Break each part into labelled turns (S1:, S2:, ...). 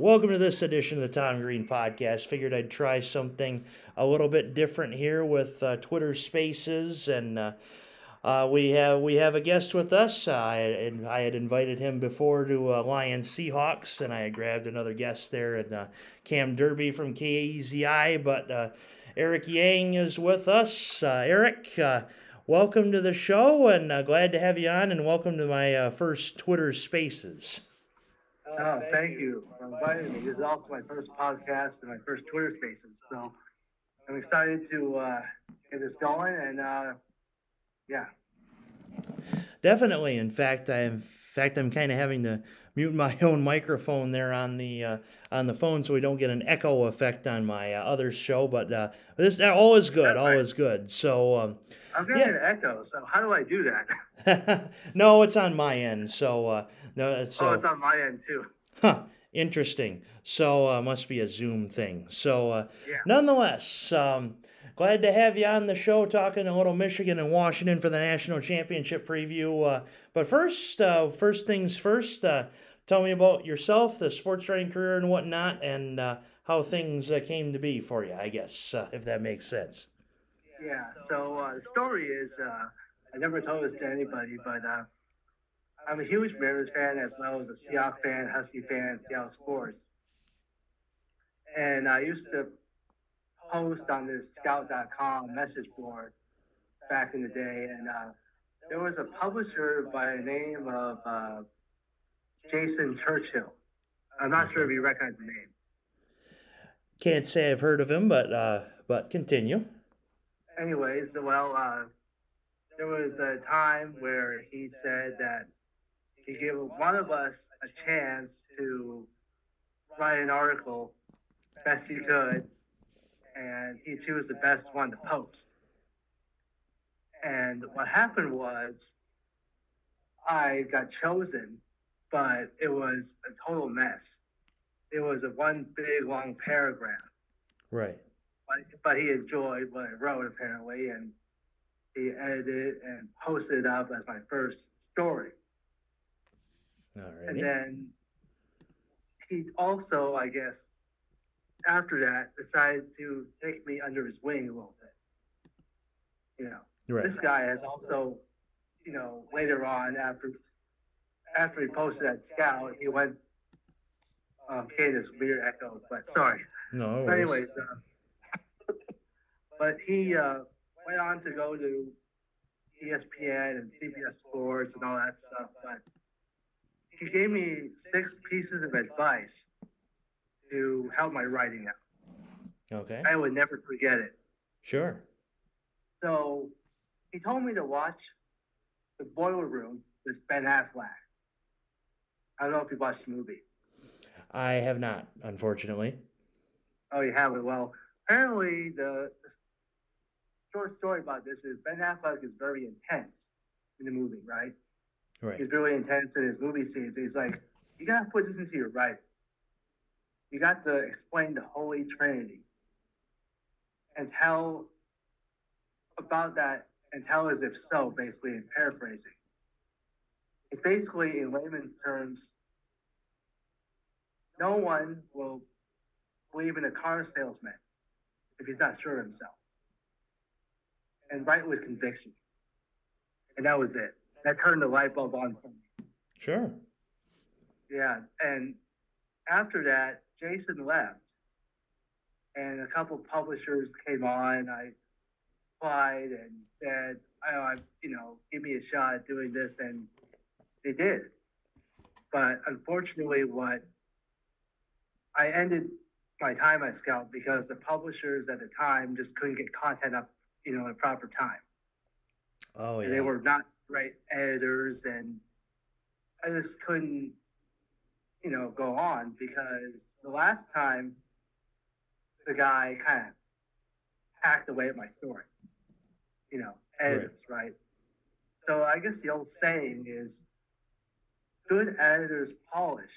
S1: Welcome to this edition of the Tom Green Podcast. Figured I'd try something a little bit different here with uh, Twitter Spaces, and uh, uh, we have we have a guest with us. I I had invited him before to uh, Lions Seahawks, and I grabbed another guest there, and uh, Cam Derby from KAZI, But uh, Eric Yang is with us. Eric, welcome to the show, and glad to have you on, and welcome to my first Twitter Spaces.
S2: Oh, thank you for inviting me. This is also my first podcast and my first Twitter Spaces, so I'm excited to uh, get this going. And uh, yeah,
S1: definitely. In fact, I in fact I'm kind of having to mute my own microphone there on the uh, on the phone so we don't get an echo effect on my uh, other show. But uh, this all is good, all is good. So
S2: um, I'm getting yeah. an echo. So how do I do that?
S1: no, it's on my end. So uh, no, so
S2: oh, it's on my end too.
S1: Huh. Interesting. So uh, must be a Zoom thing. So uh, yeah. nonetheless, um, glad to have you on the show talking a little Michigan and Washington for the national championship preview. Uh, but first, uh, first things first. Uh, tell me about yourself, the sports writing career and whatnot, and uh, how things came to be for you. I guess if that makes sense.
S2: Yeah. So the story is I never told this to anybody, but I'm a huge Mariners fan as well as a Seahawks fan, Husky fan, Seattle sports. And I used to post on this scout.com message board back in the day. And uh, there was a publisher by the name of uh, Jason Churchill. I'm not sure if you recognize the name.
S1: Can't say I've heard of him, but uh, but continue.
S2: Anyways, well, uh, there was a time where he said that he gave one of us a chance to write an article best he could, and he chose the best one to post. And what happened was, I got chosen, but it was a total mess. It was a one big long paragraph.
S1: Right.
S2: But, but he enjoyed what I wrote apparently, and he edited and posted it up as my first story.
S1: Alrighty.
S2: And then he also, I guess, after that, decided to take me under his wing a little bit. You know, right. this guy has also, you know, later on after after he posted that scout, he went. Okay, this weird echo, but sorry.
S1: No.
S2: But anyways, uh, but he uh, went on to go to ESPN and CBS Sports and all that stuff, but he gave me six pieces of advice to help my writing out.
S1: Okay.
S2: I would never forget it.
S1: Sure.
S2: So he told me to watch The Boiler Room with Ben Affleck. I don't know if you watched the movie.
S1: I have not, unfortunately.
S2: Oh, you haven't? Well, apparently the, short story about this is Ben Affleck is very intense in the movie, right?
S1: Right.
S2: He's really intense in his movie scenes. He's like, you gotta put this into your writing. You got to explain the Holy Trinity and tell about that and tell as if so, basically, in paraphrasing. It's basically, in layman's terms, no one will believe in a car salesman if he's not sure of himself. And write with conviction. And that was it that turned the light bulb on for me.
S1: Sure.
S2: Yeah, and after that, Jason left, and a couple publishers came on. I applied and said, oh, I, you know, give me a shot at doing this, and they did. But unfortunately, what I ended my time at Scout because the publishers at the time just couldn't get content up, you know, at proper time.
S1: Oh yeah.
S2: And they were not right editors, and I just couldn't, you know, go on because the last time the guy kind of hacked away at my story, you know, editors, right. right? So I guess the old saying is good editors polish,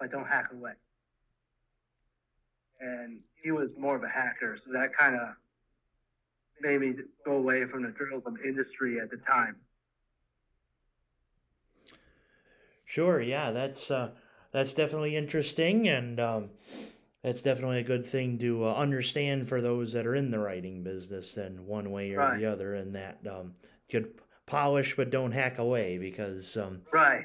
S2: but don't hack away. And he was more of a hacker, so that kind of made me go away from the journalism industry at the time.
S1: Sure, yeah, that's uh, that's definitely interesting, and um, that's definitely a good thing to uh, understand for those that are in the writing business, and one way or
S2: Right.
S1: the other, and that um, good polish but don't hack away because um,
S2: Right.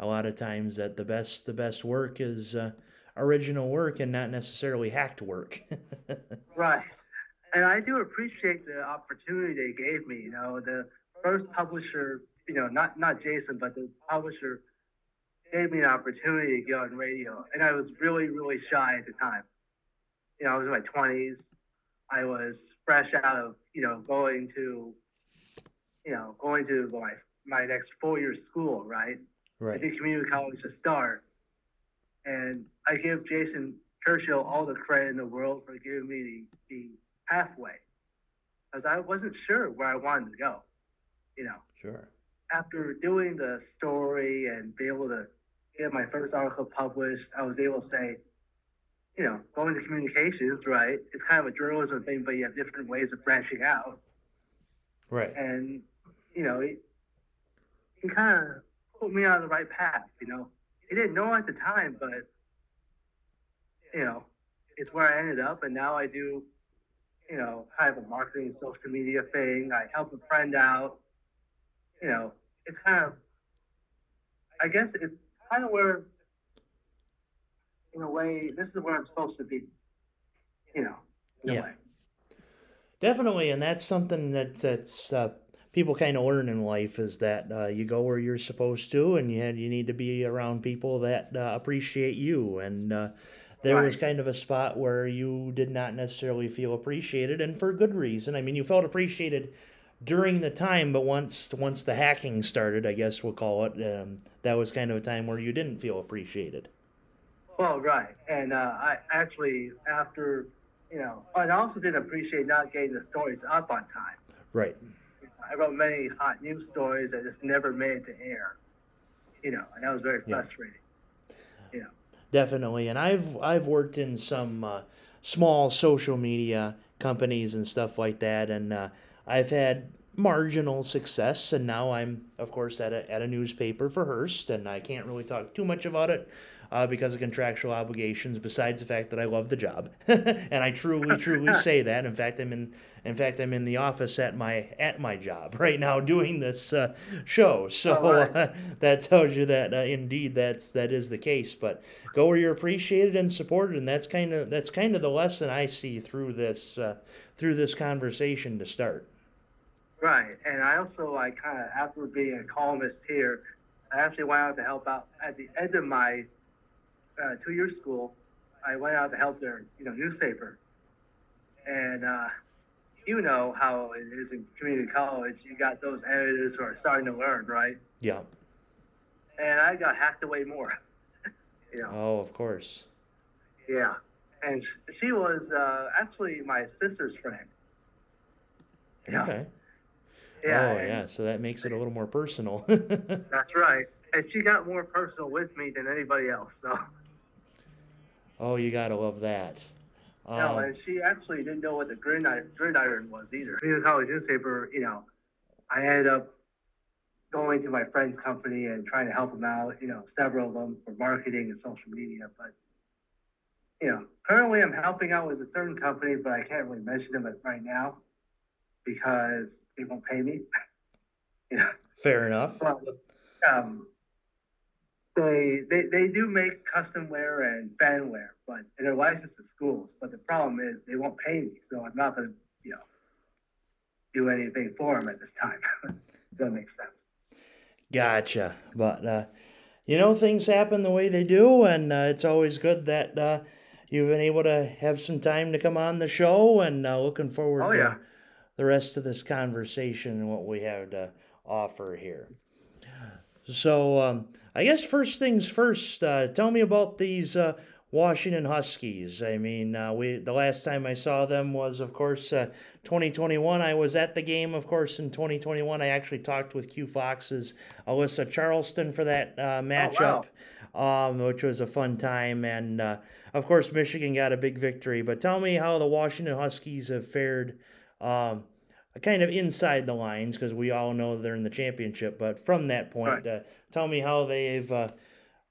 S1: A lot of times that the best the best work is uh, original work and not necessarily hacked work.
S2: Right. And I do appreciate the opportunity they gave me. You know, the first publisher, you know, not not Jason, but the publisher gave me an opportunity to get on radio, and I was really really shy at the time. You know, I was in my twenties. I was fresh out of you know going to, you know, going to my my next four year school, right? I
S1: right.
S2: did community college to start. And I give Jason Churchill all the credit in the world for giving me the, the pathway. Because I wasn't sure where I wanted to go. You know,
S1: Sure.
S2: after doing the story and be able to get my first article published, I was able to say, you know, going to communications, right? It's kind of a journalism thing, but you have different ways of branching out
S1: Right.
S2: and you know he, he kind of put me on the right path you know he didn't know at the time but you know it's where i ended up and now i do you know kind of a marketing social media thing i help a friend out you know it's kind of i guess it's kind of where in a way this is where i'm supposed to be you know in a
S1: Yeah.
S2: way.
S1: Definitely, and that's something that that's uh, people kind of learn in life is that uh, you go where you're supposed to, and you you need to be around people that uh, appreciate you. And uh, there was kind of a spot where you did not necessarily feel appreciated, and for good reason. I mean, you felt appreciated during the time, but once once the hacking started, I guess we'll call it, um, that was kind of a time where you didn't feel appreciated.
S2: Well, right. And uh, I actually, after, you know, I also didn't appreciate not getting the stories up on time.
S1: Right.
S2: I wrote many hot news stories that just never made it to air, you know, and that was very
S1: Yeah.
S2: frustrating. You know,
S1: Definitely, and I've I've worked in some uh, small social media companies and stuff like that, and uh, I've had marginal success. And now I'm, of course, at a at a newspaper for Hearst, and I can't really talk too much about it uh, because of contractual obligations. Besides the fact that I love the job, and I truly, truly say that. In fact, I'm in in fact I'm in the office at my at my job right now doing this uh, show. So
S2: right.
S1: uh, that tells you that uh, indeed that's that is the case. But go where you're appreciated and supported, and that's kind of that's kind of the lesson I see through this uh, through this conversation to start.
S2: right. And I also, like, kind of, after being a columnist here, I actually went out to help out at the end of my uh, two-year school. I went out to help their, you know, newspaper. And uh, you know how it is in community college. You got those editors who are starting to learn, right?
S1: Yeah.
S2: and I got hacked away more. you know,
S1: Oh, of course.
S2: yeah. And she was uh, actually my sister's friend. Yeah.
S1: Okay.
S2: Yeah.
S1: oh, yeah. So that makes it a little more personal.
S2: That's right. And she got more personal with me than anybody else. So,
S1: oh, you gotta love that.
S2: no,
S1: Um,
S2: and she actually didn't know what the gridiron, gridiron was either. Community college newspaper, you know, I ended up going to my friend's company and trying to help them out, you know, several of them for marketing and social media. But, you know, currently I'm helping out with a certain company, but I can't really mention them right now because they won't pay me. you know,
S1: fair enough.
S2: but, um, they, they, they do make custom wear and fan wear, but and they're licensed to schools. But the problem is they won't pay me, so I'm not going to, you know, do anything for them at this time. Does that make sense?
S1: Gotcha. But uh, you know, things happen the way they do, and uh, it's always good that uh, you've been able to have some time to come on the show. And uh, looking forward
S2: Oh,
S1: to
S2: yeah.
S1: the rest of this conversation and what we have to offer here. So, um, I guess first things first. Uh, tell me about these uh, Washington Huskies. I mean, uh, we the last time I saw them was, of course, uh, 2021. I was at the game, of course, in 2021. I actually talked with Q Fox's Alyssa Charleston for that uh, matchup, um, which was a fun time. And uh, of course, Michigan got a big victory. But tell me how the Washington Huskies have fared. Um, kind of inside the lines because we all know they're in the championship. But from that point,
S2: Right.
S1: uh, tell me how they've uh,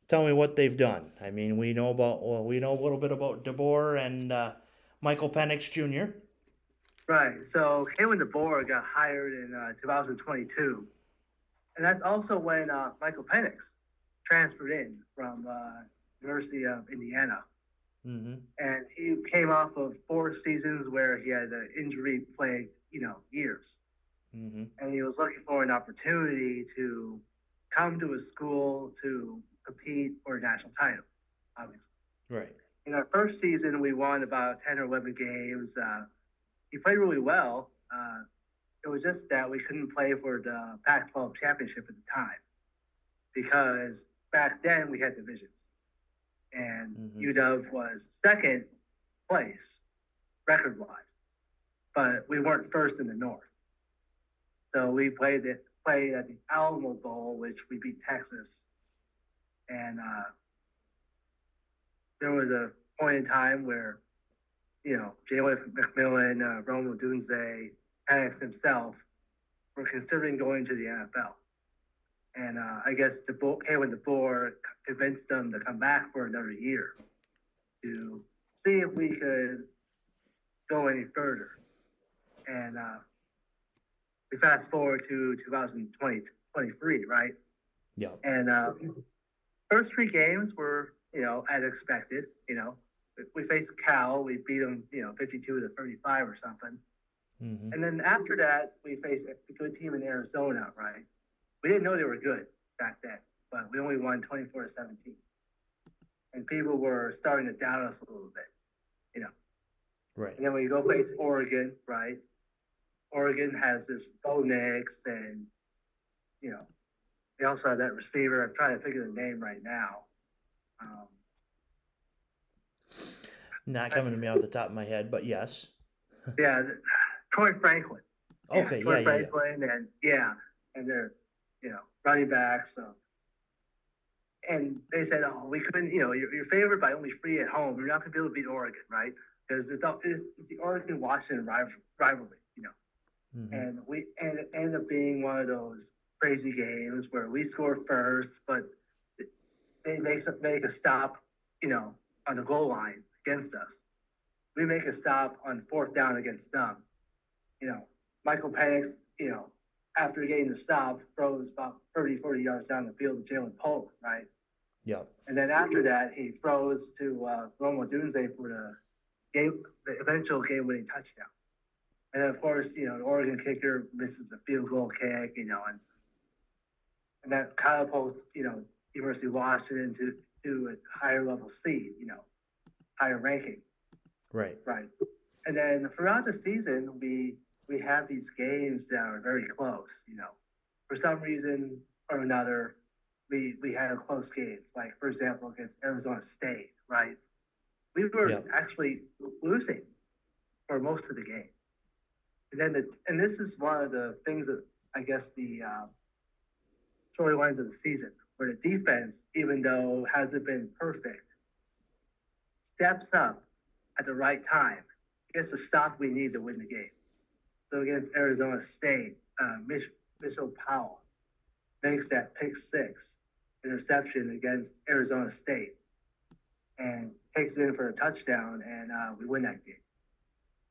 S1: tell me what they've done. I mean, we know about well, we know a little bit about DeBoer and uh, Michael Penix Jr.
S2: Right. So Kalen DeBoer got hired in uh, 2022, and that's also when uh, Michael Penix transferred in from uh, University of Indiana.
S1: Mm-hmm.
S2: And he came off of four seasons where he had an injury plagued, you know, years.
S1: Mm-hmm.
S2: And he was looking for an opportunity to come to a school to compete for a national title, obviously.
S1: Right.
S2: In our first season, we won about 10 or 11 games. Uh, he played really well. Uh, it was just that we couldn't play for the Pac 12 championship at the time because back then we had divisions. And
S1: Mhm.
S2: UW was second place record wise, but we weren't first in the North. So we played it played at the Alamo Bowl, which we beat Texas. And uh, there was a point in time where, you know, Jalen McMillan, uh, Rome Odunze, Penix himself were considering going to the NFL. And uh, I guess the Bo- Kalen DeBoer convinced them to come back for another year to see if we could go any further. And uh, we fast forward to 2020, 23, right?
S1: Yeah.
S2: And uh, first three games were, you know, as expected. You know, we faced Cal, we beat them, you know, 52 to 35 or something.
S1: Mm-hmm.
S2: And then after that, we faced a good team in Arizona, right? We didn't know they were good back then, but we only won 24 to 17. And people were starting to doubt us a little bit. You know.
S1: Right.
S2: And then we go face Oregon, right? Oregon has this Bo Nix, and you know, they also have that receiver. I'm trying to figure the name right now. Um,
S1: Not coming to me off the top of my head, but yes.
S2: yeah, Troy Franklin.
S1: Okay.
S2: Troy
S1: Yeah. Yeah. yeah.
S2: Franklin, and yeah, and they're you know running backs. So, and they said, oh, we couldn't, you know, you're, you're favored by only three at home. You're not going to be able to beat Oregon, right? Because it's, all- it's the Oregon Washington rivalry,
S1: Mhm.
S2: and we and it ended up being one of those crazy games where we score first, but they make a, make a stop, you know, on the goal line against us. We make a stop on fourth down against them. You know, Michael Penix, you know, after getting the stop, throws about 30, 40 yards down the field to Ja'Lynn Polk, right?
S1: Yep.
S2: And then after that, he throws to uh, Rome Odunze for the game, the eventual game-winning touchdown. And then, of course, you know, the Oregon kicker misses a field goal kick, you know, and and that catapults, you know, University of Washington to to a higher level seed, you know, higher ranking,
S1: Right.
S2: right? And then throughout the season, we we have these games that are very close, you know. For some reason or another, we we had a close games. Like for example, against Arizona State, right? We were
S1: Yeah.
S2: actually losing for most of the game. And then the and this is one of the things that I guess the uh, storylines of the season, where the defense, even though hasn't been perfect, steps up at the right time, gets the stop we need to win the game. So against Arizona State, uh, Mich- Mitchell Powell makes that pick six interception against Arizona State and takes it in for a touchdown, and uh, we win that game.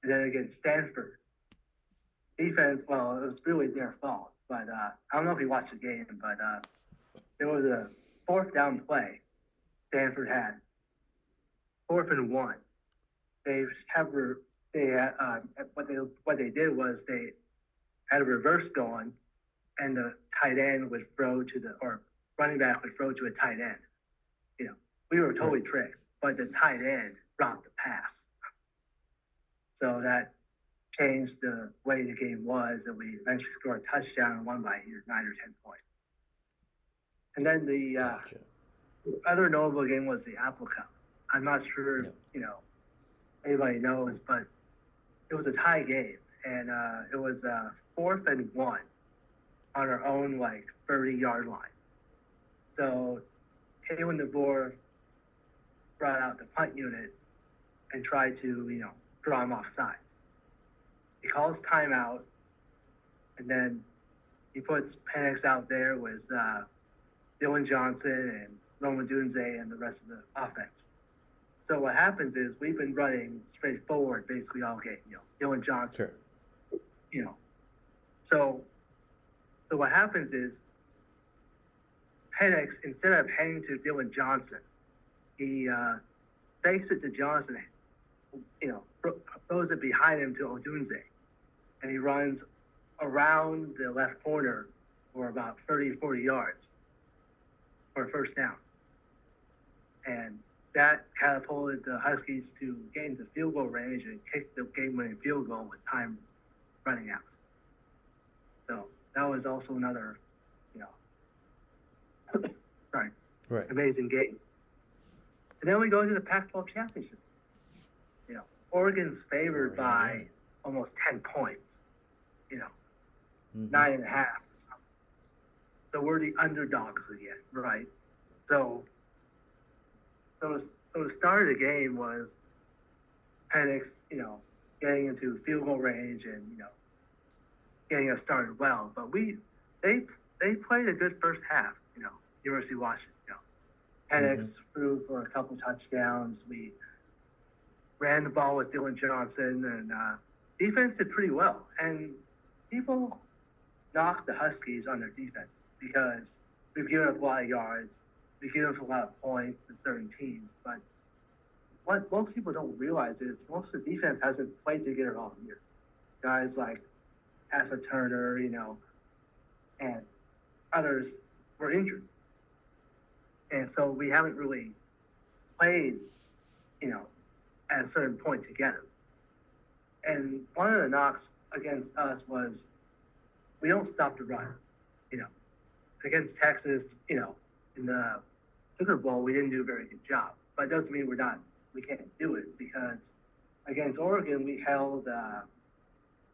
S2: And then against Stanford, defense, well, it was really their fault, but uh, I don't know if you watched the game, but uh, there was a fourth down play Stanford had, fourth and one. They have re- they had, uh, what they what they did was they had a reverse going, and the tight end would throw to the or running back would throw to a tight end. You know, we were totally tricked, but the tight end dropped the pass. So that changed the way the game was, and we eventually scored a touchdown and won by either nine or ten points. And then the uh,
S1: Gotcha.
S2: other notable game was the Apple Cup. I'm not sure,
S1: Yeah.
S2: you know, anybody knows, but it was a tie game, and uh, it was uh, fourth and one on our own like 30 yard line. So Kalen DeBoer brought out the punt unit and tried to, you know, draw him off sides. He calls timeout, and then he puts Penix out there with uh, Dillon Johnson and Rome Odunze and the rest of the offense. So what happens is we've been running straight forward basically all game. You know, Dillon Johnson.
S1: Sure.
S2: You know, so so what happens is Penix instead of heading to Dillon Johnson, he uh, fakes it to Johnson. You know, throws it behind him to Odunze, and he runs around the left corner for about 30, 40 yards for a first down. And that catapulted the Huskies to get into field goal range and kick the game-winning field goal with time running out. So that was also another, you know, sorry,
S1: right.
S2: amazing game. And then we go to the Pac-12 championship. You know, Oregon's favored
S1: Oh,
S2: by almost 10 points. You know,
S1: Mhm.
S2: nine and a half. So we're the underdogs again, right? So, so, so the start of the game was Penix, you know, getting into field goal range and you know, getting us started well. But we, they, they played a good first half. You know, University of Washington. You know, Penix threw for a couple touchdowns. We ran the ball with Dillon Johnson, and uh, defense did pretty well. And people knock the Huskies on their defense because we've given up a lot of yards, we've given up a lot of points to certain teams. But what most people don't realize is most of the defense hasn't played together all year. Guys like Asa Turner, you know, and others were injured. And so we haven't really played, you know, at a certain point together. And one of the knocks against us was we don't stop the run. You know, against Texas, you know, in the Sugar Bowl, we didn't do a very good job. But it doesn't mean we're not, we can't do it because against Oregon, we held uh,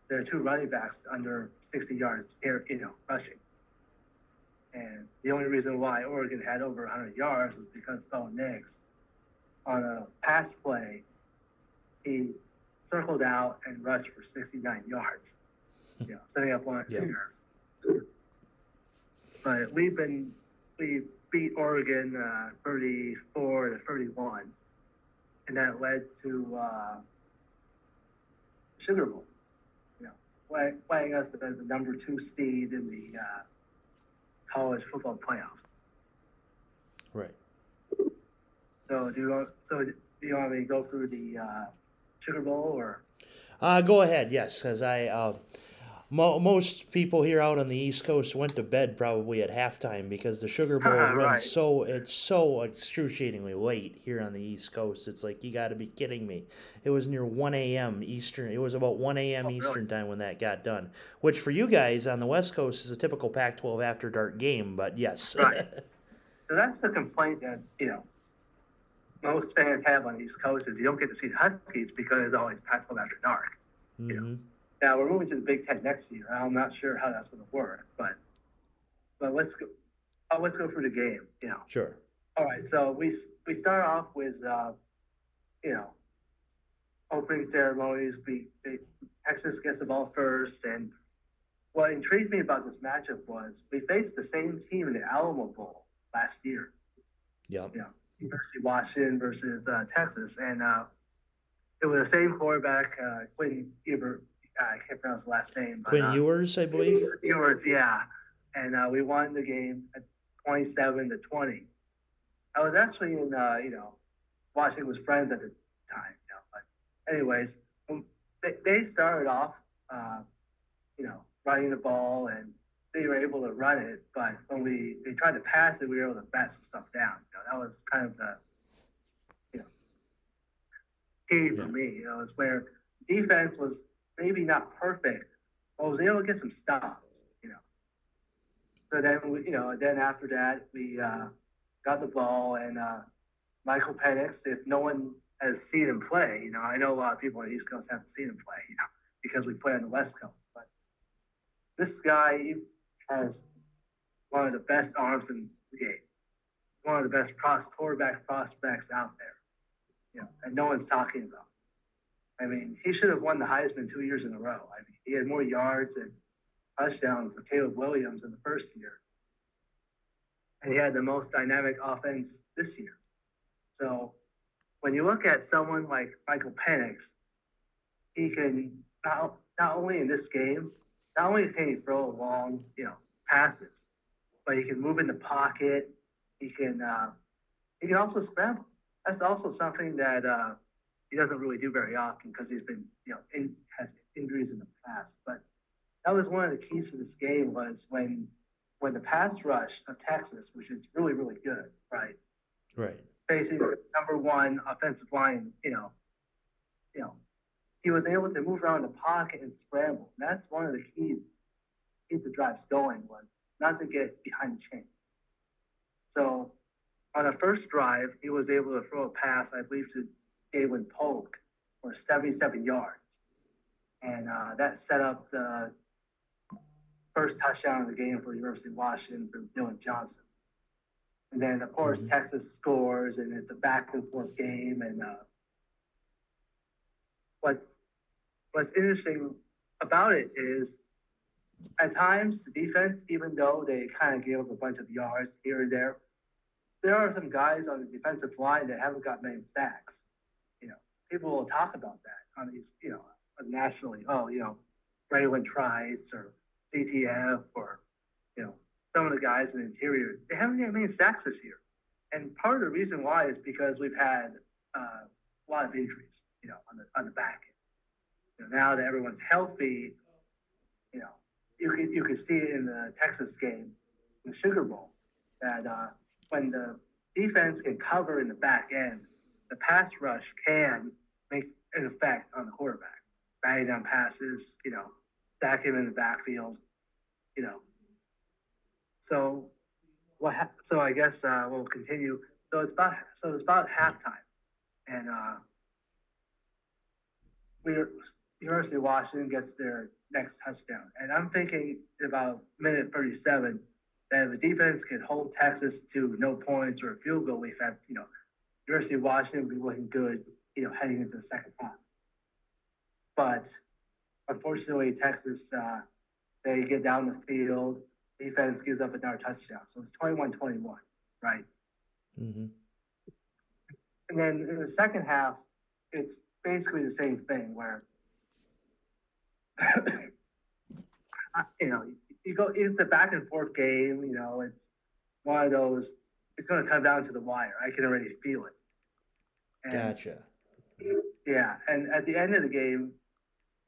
S2: their two running backs under 60 yards, air, you know, rushing. And the only reason why Oregon had over 100 yards was because Bo Nix, on a pass play, he circled out and rushed for 69 yards you know, setting up one
S1: Yeah.
S2: finger. But we've been we beat Oregon uh, 34 to 31, and that led to uh, Sugar Bowl. You know, play, playing us as the number two seed in the uh, college football playoffs.
S1: Right.
S2: So do you want so do you want me to go through the uh, Sugar Bowl or?
S1: Uh, go ahead, yes, because I uh, mo- most people here out on the East Coast went to bed probably at halftime because the Sugar Bowl
S2: Right.
S1: runs so it's so excruciatingly late here on the East Coast. It's like you got to be kidding me. It was near one a.m. Eastern. It was about one a.m.
S2: Oh, really?
S1: Eastern time when that got done, which for you guys on the West Coast is a typical Pac-12 after dark game. But yes,
S2: Right. So that's the complaint that, you know, most fans have on the East Coast is you don't get to see the Huskies because it's always Pac-12 after dark.
S1: hmm
S2: Now we're moving to the Big Ten next year. I'm not sure how that's going to work, but but let's go. Uh, let's go through the game. You know.
S1: sure.
S2: All right. So we we start off with uh, you know opening ceremonies. We they, Texas gets the ball first, and what intrigued me about this matchup was we faced the same team in the Alamo Bowl last year.
S1: Yep.
S2: Yeah. University of Washington versus uh, Texas, and uh, it was the same quarterback, uh, Quinn Ebert. I can't pronounce the last name. But,
S1: Quinn
S2: uh,
S1: Ewers, I believe.
S2: Ewers, yeah, and uh, we won the game at twenty-seven to twenty. I was actually in, uh, you know, Washington was friends at the time, you know. But anyways, um, they, they started off, uh, you know, running the ball and they were able to run it, but when we they tried to pass it, we were able to bat some stuff down. You know, that was kind of the, you know, key for
S1: Yeah.
S2: me. You know, is where defense was maybe not perfect, but was able to get some stops. You know, so then we, you know, then after that we uh, got the ball and uh, Michael Penix. If no one has seen him play, you know, I know a lot of people on the East Coast haven't seen him play, you know, because we play on the West Coast, but this guy he has one of the best arms in the game, one of the best pros- quarterback prospects out there, you know, and no one's talking about. I mean, he should have won the Heisman two years in a row. I mean, he had more yards and touchdowns than Caleb Williams in the first year. and he had the most dynamic offense this year. So when you look at someone like Michael Penix, he can not, not only in this game, not only can he throw long, you know, passes, but he can move in the pocket. He can uh, he can also scramble. That's also something that uh, he doesn't really do very often because he's been you know in, has injuries in the past. But that was one of the keys to this game was when when the pass rush of Texas, which is really really good, right?
S1: Right.
S2: Facing number one offensive line, you know, you know, he was able to move around the pocket and scramble. And that's one of the keys keep the drives going was not to get behind the chains. So on the first drive, he was able to throw a pass, I believe, to Ja'Lynn Polk for 77 yards. And uh, that set up the first touchdown of the game for University of Washington from Dillon Johnson. And then, of course, mm-hmm. Texas scores, and it's a back and forth game. And uh, what's what's interesting about it is at times the defense, even though they kind of gave up a bunch of yards here and there, there are some guys on the defensive line that haven't got many sacks. You know, people will talk about that on these, you know, nationally. Oh, you know, Bralen Trice or ZTF or, you know, some of the guys in the interior. They haven't got many sacks this year. And part of the reason why is because we've had uh, a lot of injuries, you know, on the on the back end. You know, now that everyone's healthy, you know, you can you can see it in the Texas game, the Sugar Bowl, that uh, when the defense can cover in the back end, the pass rush can make an effect on the quarterback, batting down passes, you know, stack him in the backfield, you know. So what? Ha- so I guess uh, we'll continue. So it's about so it's about halftime, and uh, we're University of Washington gets their next touchdown. And I'm thinking about minute 37 that if the defense can hold Texas to no points or a field goal, we've had, you know, University of Washington be looking good, you know, heading into the second half. But unfortunately, Texas, uh, they get down the field, defense gives up another touchdown. So it's 21 21, right? Mm-hmm. And then in the second half, it's basically the same thing where you know, you go. It's a back and forth game. You know, it's one of those. It's going to come down to the wire. I can already feel it.
S1: And, gotcha.
S2: Yeah, and at the end of the game,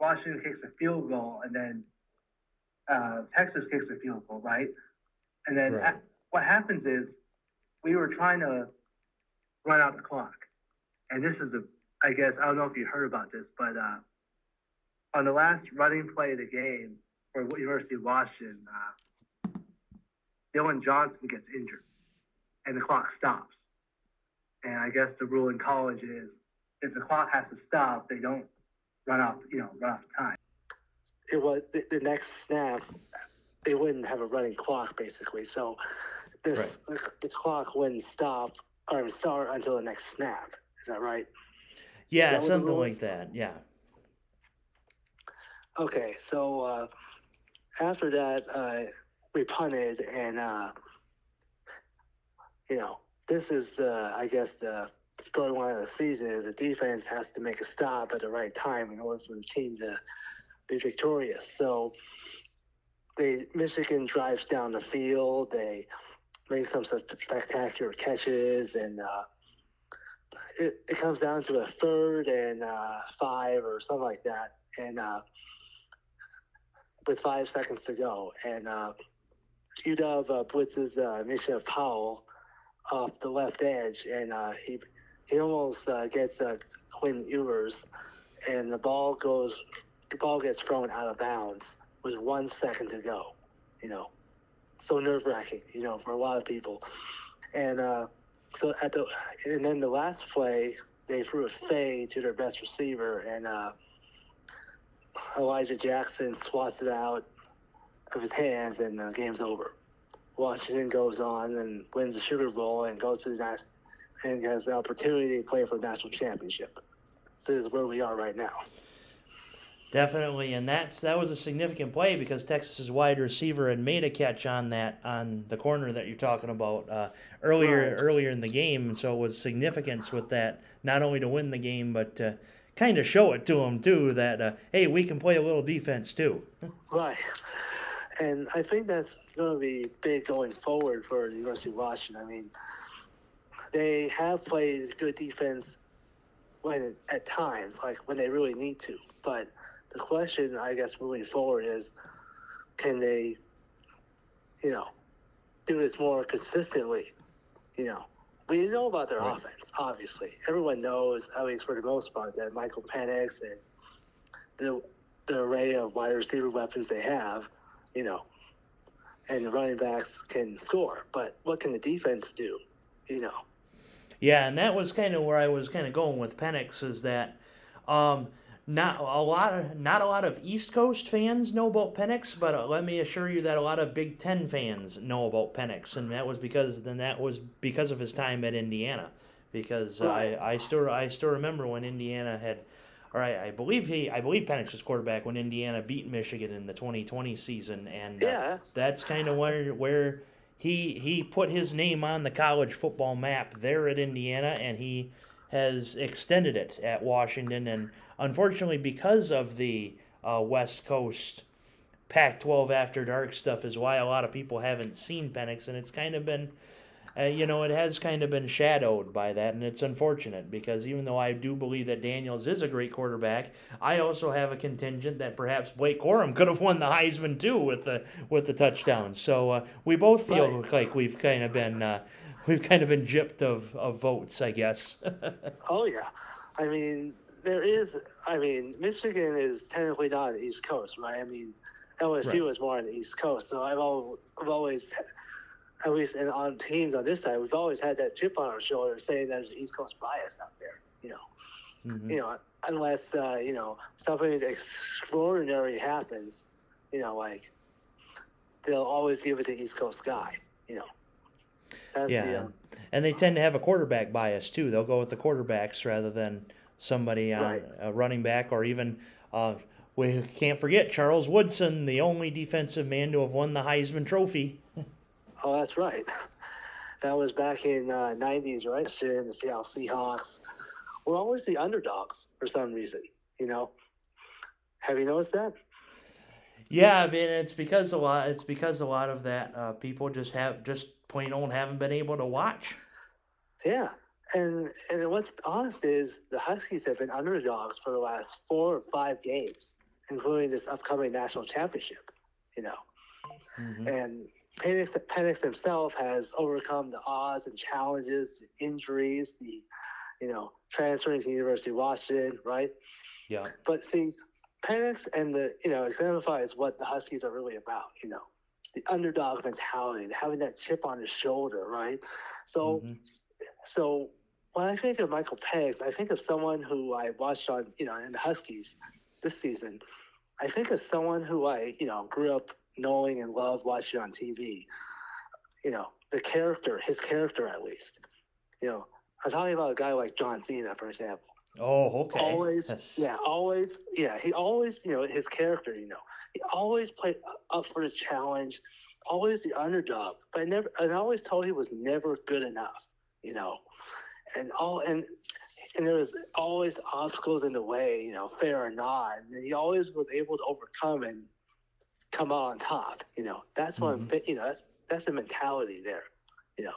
S2: Washington kicks a field goal, and then uh, Texas kicks a field goal, right? And then right. what happens is we were trying to run out the clock, and this is a. I guess I don't know if you heard about this, but uh, on the last running play of the game for University of Washington, uh, Dillon Johnson gets injured, and the clock stops. And I guess the rule in college is if the clock has to stop, they don't run off, you know, run off time.
S3: It was the, the next snap. They wouldn't have a running clock, basically. So this right. the, the clock wouldn't stop or start until the next snap. Is that right?
S1: Yeah, that something like that. Yeah.
S3: Okay, so uh, after that, uh, we punted, and uh, you know, this is, I guess, the storyline of the season. Is the defense has to make a stop at the right time in order for the team to be victorious. So, they Michigan drives down the field. They make some spectacular catches, and uh, it, it comes down to a third and uh, five or something like that, and uh, with five seconds to go. And uh, UW uh, blitzes uh, Mishael Powell off the left edge, and uh, he he almost uh, gets uh, Quinn Ewers, and the ball goes, the ball gets thrown out of bounds with one second to go. You know, so nerve wracking. You know, for a lot of people. And uh, so at the and then the last play, they threw a fade to their best receiver, and uh, Elijah Jackson swats it out of his hands, and the game's over. Washington goes on and wins the Sugar Bowl and goes to the national and has the opportunity to play for a national championship. So this is where we are right now.
S1: Definitely, and that's that was a significant play because Texas's wide receiver had made a catch on that on the corner that you're talking about uh, earlier
S2: Right.
S1: earlier in the game, and so it was significance with that not only to win the game but to kind of show it to them too that uh, hey we can play a little defense too.
S2: Right. And I think that's going to be big going forward for the University of Washington. I mean, they have played good defense when at times, like when they really need to. But the question, I guess, moving forward is, can they, you know, do this more consistently? You know, we know about their
S1: Right.
S2: offense. Obviously, everyone knows, at least for the most part, that Michael Penix and the the array of wide receiver weapons they have, you know, and the running backs can score. But what can the defense do? You know,
S1: Yeah, and that was kind of where I was kind of going with Penix is that um, not a lot of not a lot of East Coast fans know about Penix, but uh, let me assure you that a lot of Big Ten fans know about Penix, and that was because then that was because of his time at Indiana, because
S2: Right.
S1: I, I still I still remember when Indiana had. All right, I believe he, I believe Penix was quarterback when Indiana beat Michigan in the 2020 season, and uh,
S2: yeah, that's,
S1: that's kind of where where he he put his name on the college football map there at Indiana, and he has extended it at Washington. And unfortunately, because of the uh, West Coast Pac-12 after dark stuff, is why a lot of people haven't seen Penix, and it's kind of been. Uh, you know, it has kind of been shadowed by that, and it's unfortunate because even though I do believe that Daniels is a great quarterback, I also have a contingent that perhaps Blake Corum could have won the Heisman too with the with the touchdowns. So uh, we both feel like we've kind of been uh, we've kind of been gypped of, of votes, I guess.
S2: oh yeah. I mean, there is. I mean, Michigan is technically not on the East Coast, right? I mean, LSU
S1: Right.
S2: was more on the East Coast, so I've, al- I've always, at least in, on teams on this side, we've always had that chip on our shoulder saying there's an East Coast bias out there. You know,
S1: Mhm.
S2: you know, unless uh, you know something extraordinary happens, you know, like they'll always give it to East Coast guy. You know, that's the
S1: Yeah,
S2: um,
S1: and they tend to have a quarterback bias too. They'll go with the quarterbacks rather than somebody on
S2: Right.
S1: a running back or even. Uh, we can't forget Charles Woodson, the only defensive man to have won the Heisman Trophy.
S2: Oh, that's right. That was back in uh, '90s, right? And the Seattle Seahawks were always the underdogs for some reason. You know, have you noticed that?
S1: Yeah, I mean it's because a lot. It's because a lot of that uh, people just have just plain old haven't been able to watch.
S2: Yeah, and and what's honest is the Huskies have been underdogs for the last four or five games, including this upcoming national championship. You know,
S1: Mhm.
S2: and Penix, Penix himself has overcome the odds and challenges, the injuries, the you know transferring to the University of Washington, right?
S1: Yeah,
S2: But see, Penix and the you know exemplifies what the Huskies are really about. You know, the underdog mentality, having that chip on his shoulder, right? So,
S1: Mhm.
S2: so when I think of Michael Penix, I think of someone who I watched on you know in the Huskies this season. I think of someone who I you know grew up knowing and loved watching on TV. You know, the character, his character at least. You know, I'm talking about a guy like John Cena, for example
S1: Oh, okay.
S2: always
S1: That's-
S2: yeah always yeah he always you know his character you know always played up for the challenge always the underdog but I never and I always told he was never good enough you know and all and and there was always obstacles in the way you know fair or not and he always was able to overcome and come out on top you know that's what I'm
S1: Mhm.
S2: you know that's that's the mentality there you know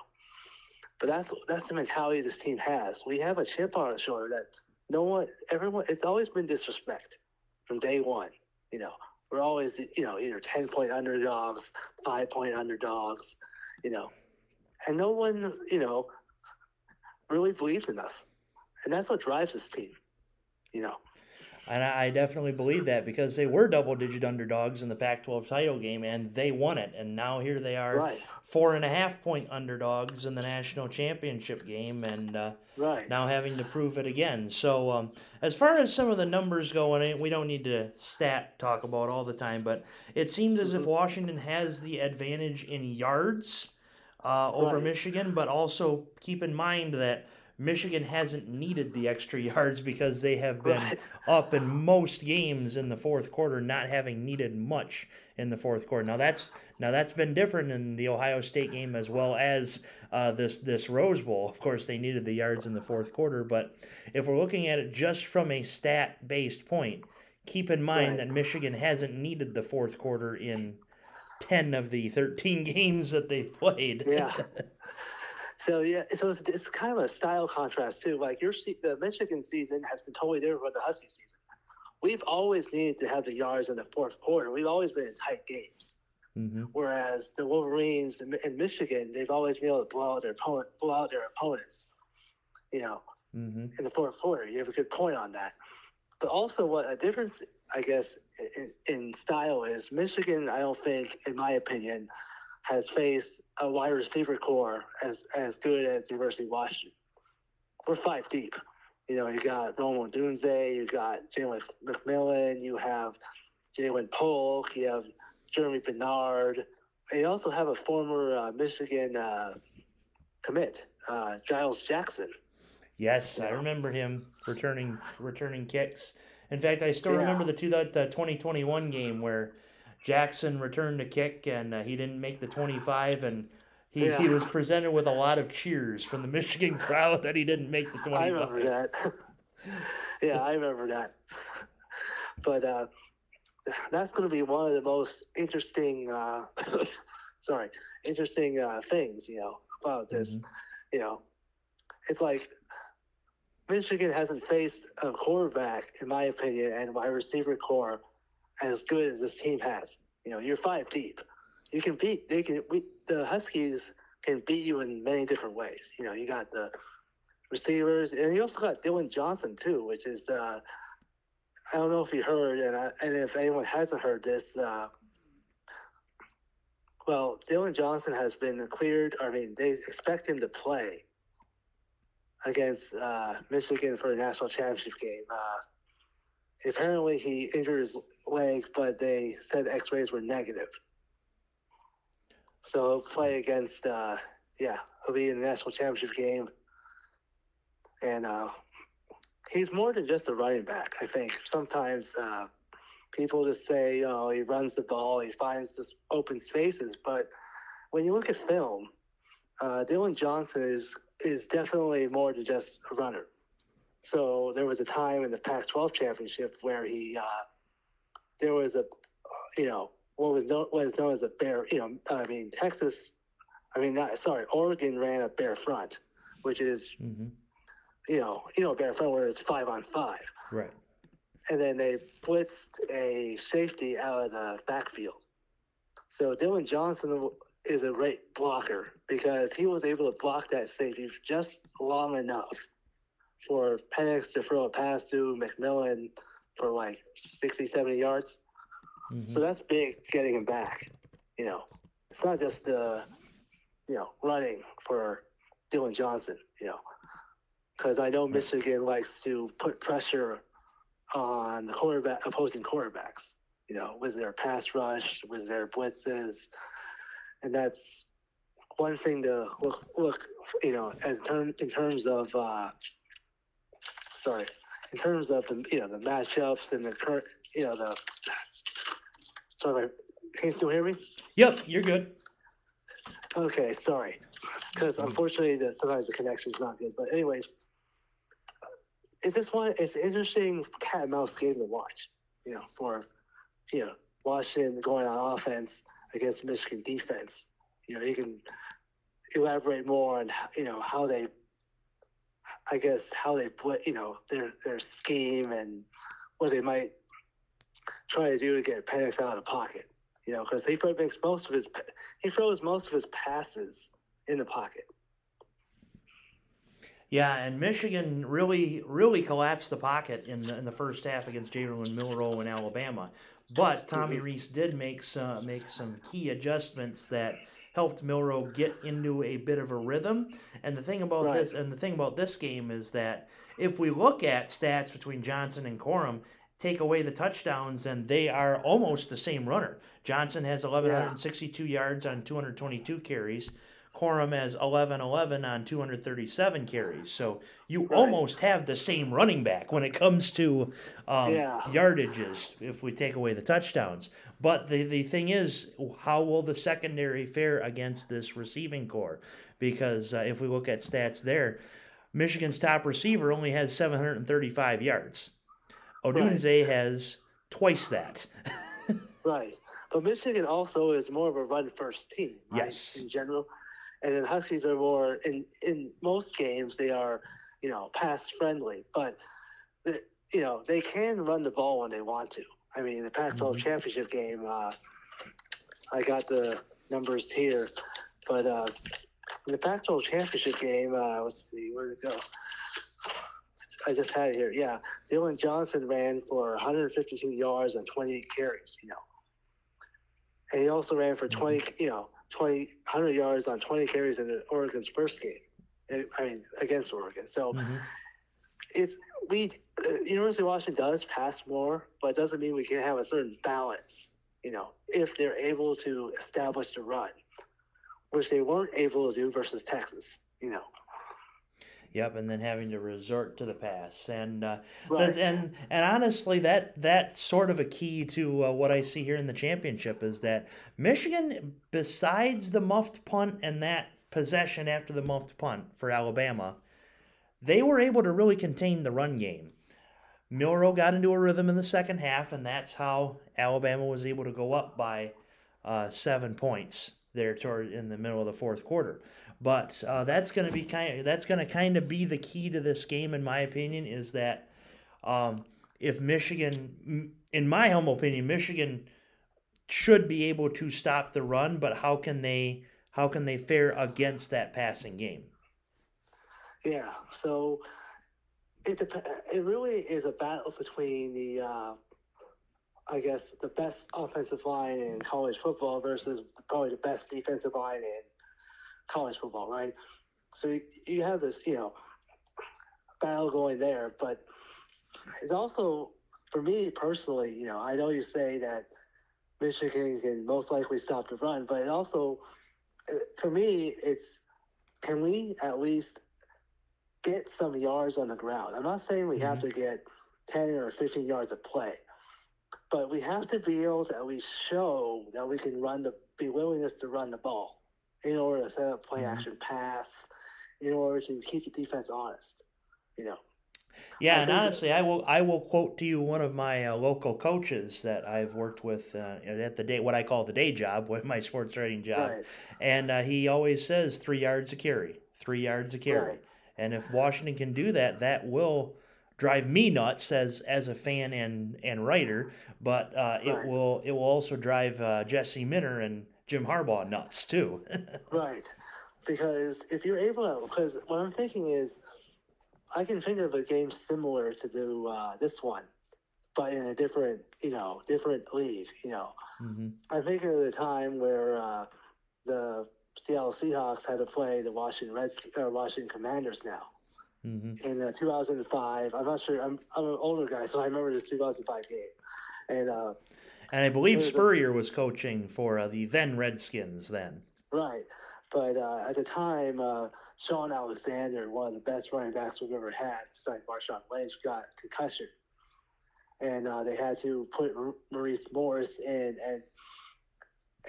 S2: but that's that's the mentality this team has. We have a chip on our shoulder that no one, everyone, it's always been disrespect from day one. You know, we're always, you know, either 10 point underdogs, five point underdogs, you know, and no one, you know, really believes in us. And that's what drives this team, you know.
S1: And I definitely believe that because they were double digit underdogs in the Pac 12 title game and they won it. And now here they are,
S2: Right,
S1: four and a half point underdogs in the national championship game and uh,
S2: right.
S1: now having to prove it again. So, um, as far as some of the numbers go, and we don't need to stat talk about all the time, but it seems as if
S2: Mhm.
S1: Washington has the advantage in yards uh, over
S2: Right.
S1: Michigan, but also keep in mind that Michigan hasn't needed the extra yards because they have been
S2: Right.
S1: up in most games in the fourth quarter, not having needed much in the fourth quarter. Now that's now that's been different in the Ohio State game as well as uh, this this Rose Bowl. Of course, they needed the yards in the fourth quarter, but if we're looking at it just from a stat based point, keep in mind
S2: Right.
S1: that Michigan hasn't needed the fourth quarter in ten of the thirteen games that they've played.
S2: Yeah. So yeah, so it's, it's kind of a style contrast too. Like your the Michigan season has been totally different from the Husky season. We've always needed to have the yards in the fourth quarter. We've always been in tight games.
S1: hmm
S2: Whereas the Wolverines in, Michigan, they've always been able to blow out their opponent, blow out their opponents. You know,
S1: hmm
S2: in the fourth quarter. You have a good point on that. But also, what a difference, I guess, in, in style is Michigan. I don't think, in my opinion, has faced a wide receiver core as as good as University of Washington. We're five deep. You know, you got Rome Odunze, you got Jalen McMillan, you have Ja'Lynn Polk, you have Germie Bernard, you also have a former uh, Michigan uh, commit, uh, Giles Jackson.
S1: Yes, I remember him returning returning kicks. In fact, I still
S2: Yeah.
S1: remember the two the 2021 game where Jackson returned a kick and uh, he didn't make the 25 and he, he was presented with a lot of cheers from the Michigan crowd that he didn't make the 25.
S2: I remember that. yeah, I remember that. But uh, that's going to be one of the most interesting, uh, sorry, interesting uh, things, you know, about this. You know, it's like Michigan hasn't faced a quarterback, in my opinion, and wide receiver core as good as this team has. You know, you're five deep. You can beat. They can. We, the Huskies can beat you in many different ways. You know, you got the receivers, and you also got Dillon Johnson too, which is. Uh, I don't know if you heard, and I, and if anyone hasn't heard this, uh, well, Dillon Johnson has been cleared. I mean, they expect him to play against uh, Michigan for a national championship game. Uh, apparently, he injured his leg, but they said X-rays were negative. So play against, uh, yeah, he'll be in the national championship game, and uh, he's more than just a running back. I think sometimes uh, people just say, you know, he runs the ball, he finds this open spaces, but when you look at film, uh, Dillon Johnson is is definitely more than just a runner. So there was a time in the Pac-12 championship where he, uh, there was a, you know, what was known what is known as a bear. You know, I mean Texas, I mean not sorry, Oregon ran a bear front, which is
S1: hmm
S2: you know you know bear front where it's five on five,
S1: Right.
S2: and then they blitzed a safety out of the backfield. So Dillon Johnson is a great blocker because he was able to block that safety just long enough for Penix to throw a pass to McMillan for like 60, 70 yards.
S1: Mhm.
S2: So that's big getting him back. You know, it's not just uh, you know running for Dillon Johnson. You know, because I know Michigan likes to put pressure on the quarterback, opposing quarterbacks. You know, with their pass rush, with their blitzes, and that's one thing to look look. You know, as term in terms of uh, sorry, in terms of the you know the matchups and the current you know the sorry, can you still hear me?
S1: Yep, you're good.
S2: Okay, sorry, because unfortunately, the, sometimes the connection is not good. But anyways, it's this one. It's an interesting cat and mouse game to watch. You know, for you know Washington going on offense against Michigan defense. You know, you can elaborate more on you know how they, I guess how they put you know their their scheme and what they might try to do to get Penix out of the pocket. You know, because he makes most of his he throws most of his passes in the pocket.
S1: Yeah, and Michigan really, really collapsed the pocket in the, in the first half against Jalen Milroe in Alabama. But Tommy. Rees did make some make some key adjustments that helped Milroe get into a bit of a rhythm. And the thing about
S2: Right.
S1: this and the thing about this game is that if we look at stats between Johnson and Corum, take away the touchdowns, and they are almost the same runner. Johnson has 1,162 yards on 222 carries. Corum as 11 11 on 237 carries. So you
S2: Right.
S1: almost have the same running back when it comes to um,
S2: Yeah.
S1: yardages if we take away the touchdowns. But the, the thing is, how will the secondary fare against this receiving core? Because uh, if we look at stats there, Michigan's top receiver only has 735 yards. Odunze has twice that.
S2: Right. But Michigan also is more of a run first team, right?
S1: Yes.
S2: In general. And then Huskies are more in in most games they are, you know, pass friendly, but the, you know, they can run the ball when they want to. I mean, the Pac-12
S1: Mhm.
S2: championship game, uh, I got the numbers here, but uh, in the Pac-12 championship game, uh, let's see, where to go? I just had it here. Yeah, Dillon Johnson ran for 152 yards and 28 carries. You know, and he also ran for 20, you know, 20, 100 yards on 20 carries in Oregon's first game. I mean, against Oregon. So
S1: Mhm.
S2: it's we uh, University of Washington does pass more, but it doesn't mean we can have a certain balance. You know, if they're able to establish the run, which they weren't able to do versus Texas. You know,
S1: Yep, and then having to resort to the pass, and uh,
S2: right?
S1: And and honestly, that that's sort of a key to uh, what I see here in the championship is that Michigan, besides the muffed punt and that possession after the muffed punt for Alabama, they were able to really contain the run game. Milroe got into a rhythm in the second half, and that's how Alabama was able to go up by uh, seven points there toward in the middle of the fourth quarter. But uh, that's going to be kind. Of, that's going to kind of be the key to this game, in my opinion, is that um, if Michigan, in my humble opinion, Michigan should be able to stop the run, but how can they? How can they fare against that passing game?
S2: Yeah, so it it really is a battle between the uh, I guess the best offensive line in college football versus probably the best defensive line in college football, right? So you, have this, you know, battle going there, but it's also for me personally, you know, I know you say that Michigan can most likely stop the run, but it also for me, it's can we at least get some yards on the ground? I'm not saying we have mm-hmm. to get 10 or 15 yards of play, but we have to be able to at least show that we can run the be willingness to run the ball in order to set up play
S1: Mhm.
S2: action pass, in order to keep the defense honest. You know,
S1: Yeah,
S2: I
S1: and
S2: think that-
S1: honestly, I will I will quote to you one of my uh, local coaches that I've worked with uh, at the day what I call the day job with my sports writing job,
S2: right?
S1: and uh, he always says three yards a carry, three yards a carry,
S2: Right.
S1: and if Washington can do that, that will drive me nuts as as a fan and and writer, but uh, it
S2: Right.
S1: will it will also drive uh, Jesse Minter and Jim Harbaugh nuts too.
S2: Right. Because if you're able to, because what I'm thinking is, I can think of a game similar to do uh, this one, but in a different, you know, different league. You know,
S1: hmm
S2: I'm thinking of the time where uh, the Seattle Seahawks had to play the Washington Reds, uh, Washington Commanders now
S1: hmm
S2: in uh, 2005. I'm not sure. I'm, I'm an older guy, so I remember this 2005 game. And uh,
S1: And I believe Spurrier was coaching for uh, the then Redskins then.
S2: Right. But uh, at the time, uh, Shaun Alexander, one of the best running backs we've ever had, besides Marshawn Lynch, got concussion. And uh, they had to put Maurice Morris in. And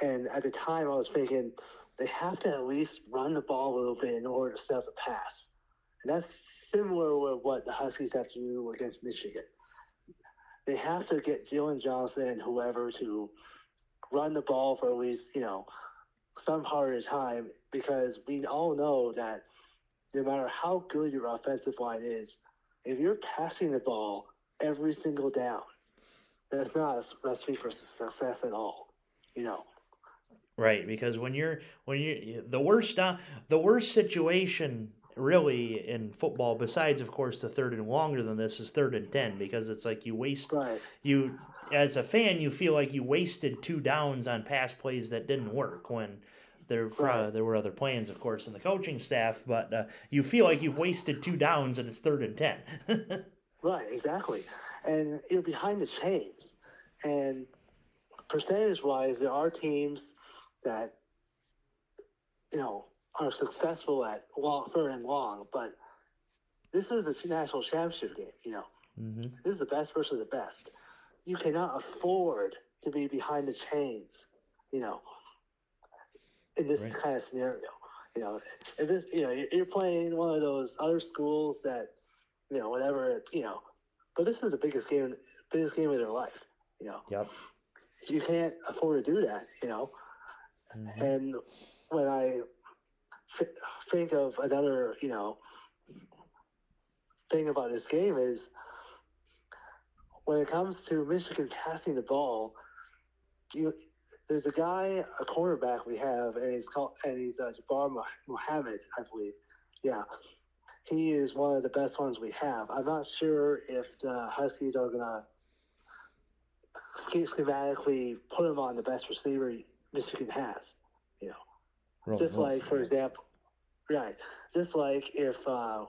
S2: and at the time, I was thinking they have to at least run the ball a little bit in order to set up a pass. And that's similar with what the Huskies have to do against Michigan. They have to get Jalen Johnson and whoever to run the ball for at least, you know, some part of the time because we all know that no matter how good your offensive line is, if you're passing the ball every single down, that's not a recipe for success at all. You know,
S1: Right, because when you're when you the worst down the worst situation really in football, besides of course the third and longer than this is third and ten because it's like you waste
S2: right?
S1: you as a fan you feel like you wasted two downs on pass plays that didn't work when there uh, there were other plans of course in the coaching staff, but uh, you feel like you've wasted two downs and it's third and ten.
S2: Right, exactly. And you're behind the chains. And percentage wise, there are teams that, you know, are successful at long, third and long, but this is a national championship game. You know,
S1: Mm-hmm.
S2: this is the best versus the best. You cannot afford to be behind the chains. You know, in this
S1: Right.
S2: kind of scenario. You know, if this, you know, you're- playing one of those other schools that, you know, whatever, you know, but this is the biggest game, biggest game of their life. You know,
S1: Yep.
S2: you can't afford to do that. You know,
S1: Mhm.
S2: and when I think of another, you know, thing about this game is when it comes to Michigan passing the ball, you there's a guy, a cornerback we have, and he's called and he's uh, Jabbar Muhammad, I believe. Yeah, he is one of the best ones we have. I'm not sure if the Huskies are gonna sch- schematically put him on the best receiver Michigan has. Just like for example, right? Just like if uh,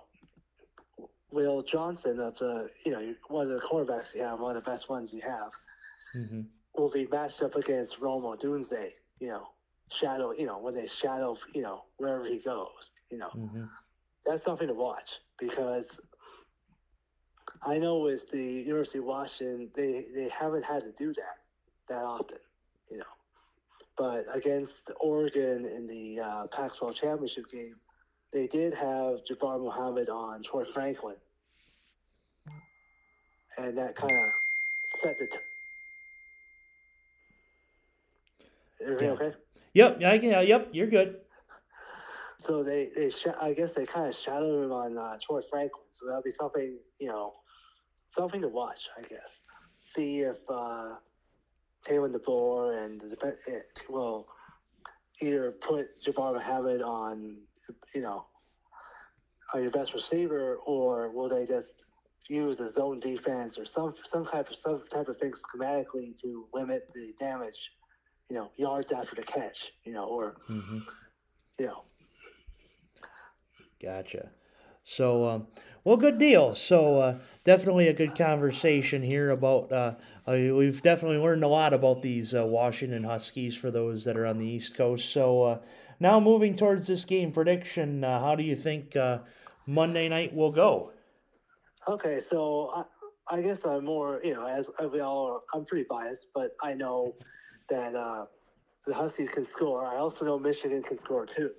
S2: Will Johnson of the you know one of the cornerbacks you have, one of the best ones you have,
S1: Mhm.
S2: will be matched up against Rome Odunze. You know, shadow. You know when they shadow. You know wherever he goes. You know
S1: Mhm.
S2: that's something to watch because I know with the University of Washington, they, they haven't had to do that that often, you know. But against Oregon in the uh, Pac-12 championship game, they did have Jabbar Muhammad on Troy Franklin, and that kind of set the. T- Everything
S1: Yeah.
S2: okay?
S1: Yep. Yeah. I can. Yep. You're good.
S2: So they, they sh- I guess they kind of shadowed him on uh, Troy Franklin. So that'll be something, you know, something to watch, I guess. See if uh, Taylor DeBoer and the defense it will either put Jabbar Muhammad on, you know, on your best receiver, or will they just use a zone defense or some some type of some type of thing schematically to limit the damage, you know, yards after the catch, you know, or
S1: hmm
S2: you know.
S1: Gotcha. So, um, well, good deal. So, uh, definitely a good conversation here about. Uh, we've definitely learned a lot about these uh, Washington Huskies for those that are on the East Coast. So, uh, now moving towards this game prediction, uh, how do you think uh, Monday night will go?
S2: Okay, so I, I guess I'm more, you know, as we all are, I'm pretty biased, but I know that uh, the Huskies can score. I also know Michigan can score too.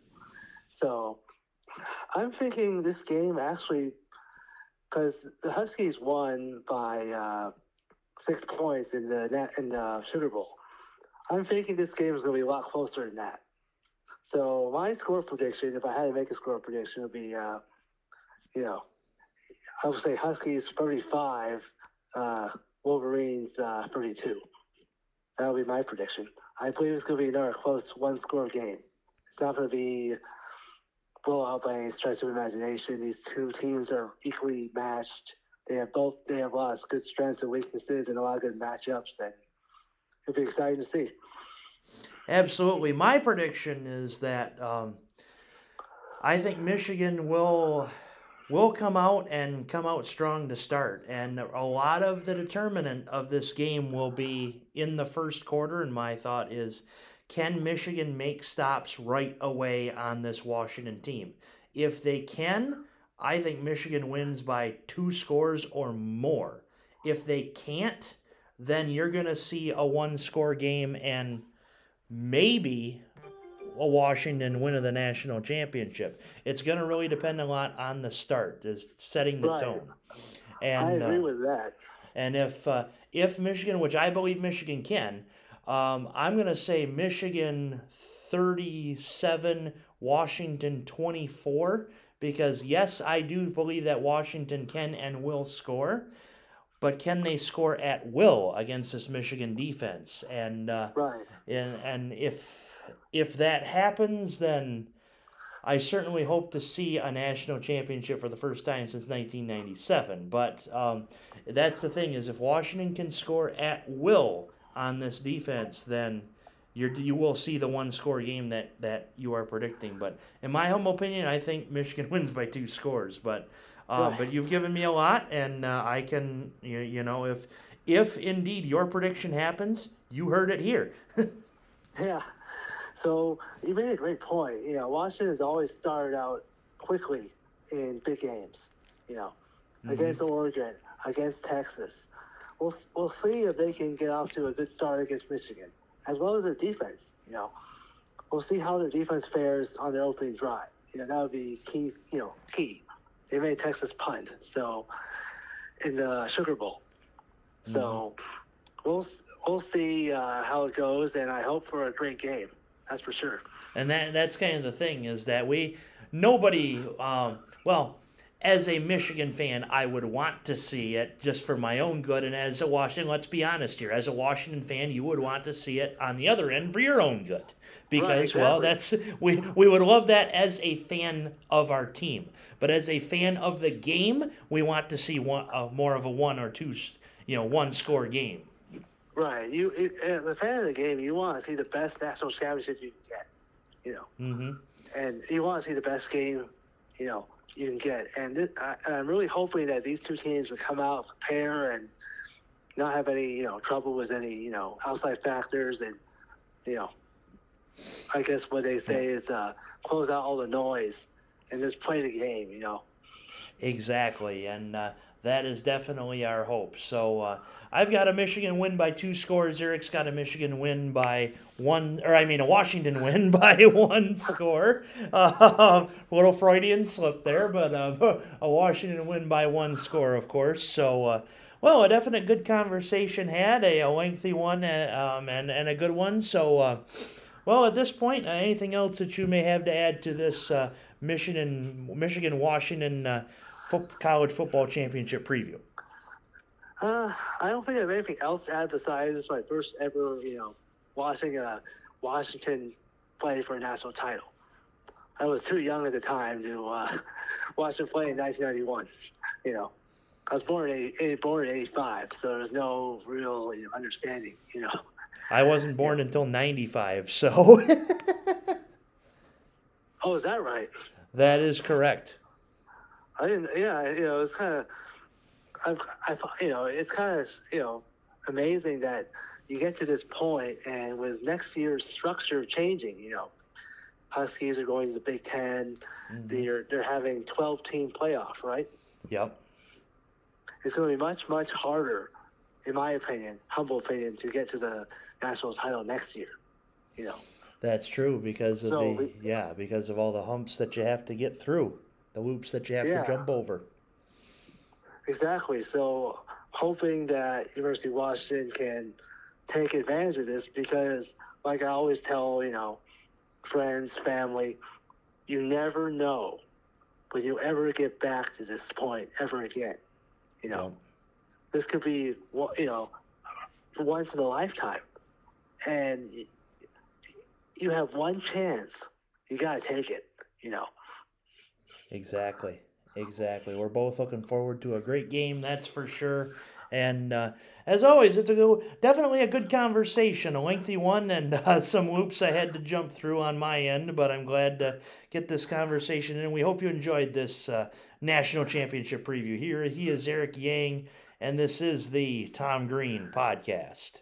S2: So I'm thinking this game actually, because the Huskies won by six points in the net in the Sugar Bowl. I'm thinking this game is going to be a lot closer than that. So my score prediction, if I had to make a score prediction, would be, uh, you know, I would say Huskies 35, uh, Wolverines uh, 32. That would be my prediction. I believe it's going to be another close one score game. It's not going to be blowout by any stretch of imagination. These two teams are equally matched. They have both. They have a lot of good strengths and weaknesses, and a lot of good matchups. And it'll be exciting to see.
S1: Absolutely. My prediction is that um, I think Michigan will will come out and come out strong to start, and a lot of the determinant of this game will be in the first quarter. And my thought is, can Michigan make stops right away on this Washington team? If they can, I think Michigan wins by two scores or more. If they can't, then you're going to see a one score game and maybe a Washington win of the national championship. It's going to really depend a lot on the start, is setting the
S2: Right.
S1: tone.
S2: I agree
S1: uh,
S2: with that.
S1: and if uh, if Michigan, which I believe Michigan can, um, I'm going to say Michigan 37, Washington 24, because yes, I do believe that Washington can and will score, but can they score at will against this Michigan defense? And uh,
S2: Right.
S1: and and if if that happens, then I certainly hope to see a national championship for the first time since 1997. But um, that's the thing is, if Washington can score at will on this defense, then you're, you will see the one score game that, that you are predicting. But in my humble opinion, I think Michigan wins by two scores. But uh, but you've given me a lot, and uh, I can you, you know if if indeed your prediction happens, you heard it here.
S2: Yeah. So you made a great point. You know, Washington has always started out quickly in big games. You know, mm-hmm. against Oregon, against Texas. We'll we'll see if they can get off to a good start against Michigan, as well as their defense. You know, we'll see how their defense fares on their opening drive. You know, that would be key. You know, key. They made Texas punt, so in the Sugar Bowl. Mm-hmm. So we'll we'll see uh, how it goes, and I hope for a great game. That's for sure.
S1: And that that's kind of the thing is that we nobody um, well as a Michigan fan, I would want to see it just for my own good. And as a Washington, let's be honest here, as a Washington fan, you would want to see it on the other end for your own good. Because right, exactly. well, that's we we would love that as a fan of our team, but as a fan of the game, we want to see one uh, more of a one or two, you know, one score game.
S2: Right. You, as a fan of the game, you want to see the best national championship you can get. You know.
S1: Mm-hmm.
S2: And you want to see the best game, you know, you can get. And, I, I'm really hoping that these two teams will come out, prepare, and not have any, you know, trouble with any, you know, outside factors, and you know, I guess what they say is uh, close out all the noise and just play the game. You know.
S1: Exactly, and. Uh, that is definitely our hope. So uh, I've got a Michigan win by two scores. Eric's got a Michigan win by one, or I mean a Washington win by one score. Uh, little Freudian slip there, but uh, a Washington win by one score, of course. So. Uh, well, a definite good conversation had, a, a lengthy one, uh, um, and, and a good one. So, uh, well, at this point, anything else that you may have to add to this Michigan, Michigan Washington fo- college football championship preview?
S2: Uh, I don't think I have anything else to add besides it's my first ever, you know, watching a Washington play for a national title. I was too young at the time to uh, watch him play in 1991. You know, I was born in born in 85, so there's no real you know, understanding. You know,
S1: I wasn't born yeah. until 95, so.
S2: oh, is that right?
S1: That is correct.
S2: I didn't. Yeah, you know, it's kind of. I, I, you know, it's kind of, you know, amazing that you get to this point, and with next year's structure changing, you know, Huskies are going to the Big 10 they mm-hmm. They're they're having twelve team playoff, right?
S1: Yep.
S2: It's going to be much much harder, in my opinion, humble opinion, to get to the national title next year. You know.
S1: That's true because of so the we, yeah because of all the humps that you have to get through the loops that you have yeah. to jump over.
S2: Exactly. So hoping that University of Washington can take advantage of this because, like I always tell, you know, friends, family, you never know when you ever get back to this point ever again. You know, this could be, you know, once in a lifetime. And you have one chance. You got to take it, you know.
S1: Exactly. Exactly. We're both looking forward to a great game, that's for sure. And uh, as always, it's a good, definitely a good conversation, a lengthy one, and uh, some loops I had to jump through on my end. But I'm glad to get this conversation, and we hope you enjoyed this uh, national championship preview. Here he is, Eric Yang, and this is the Tom Green podcast.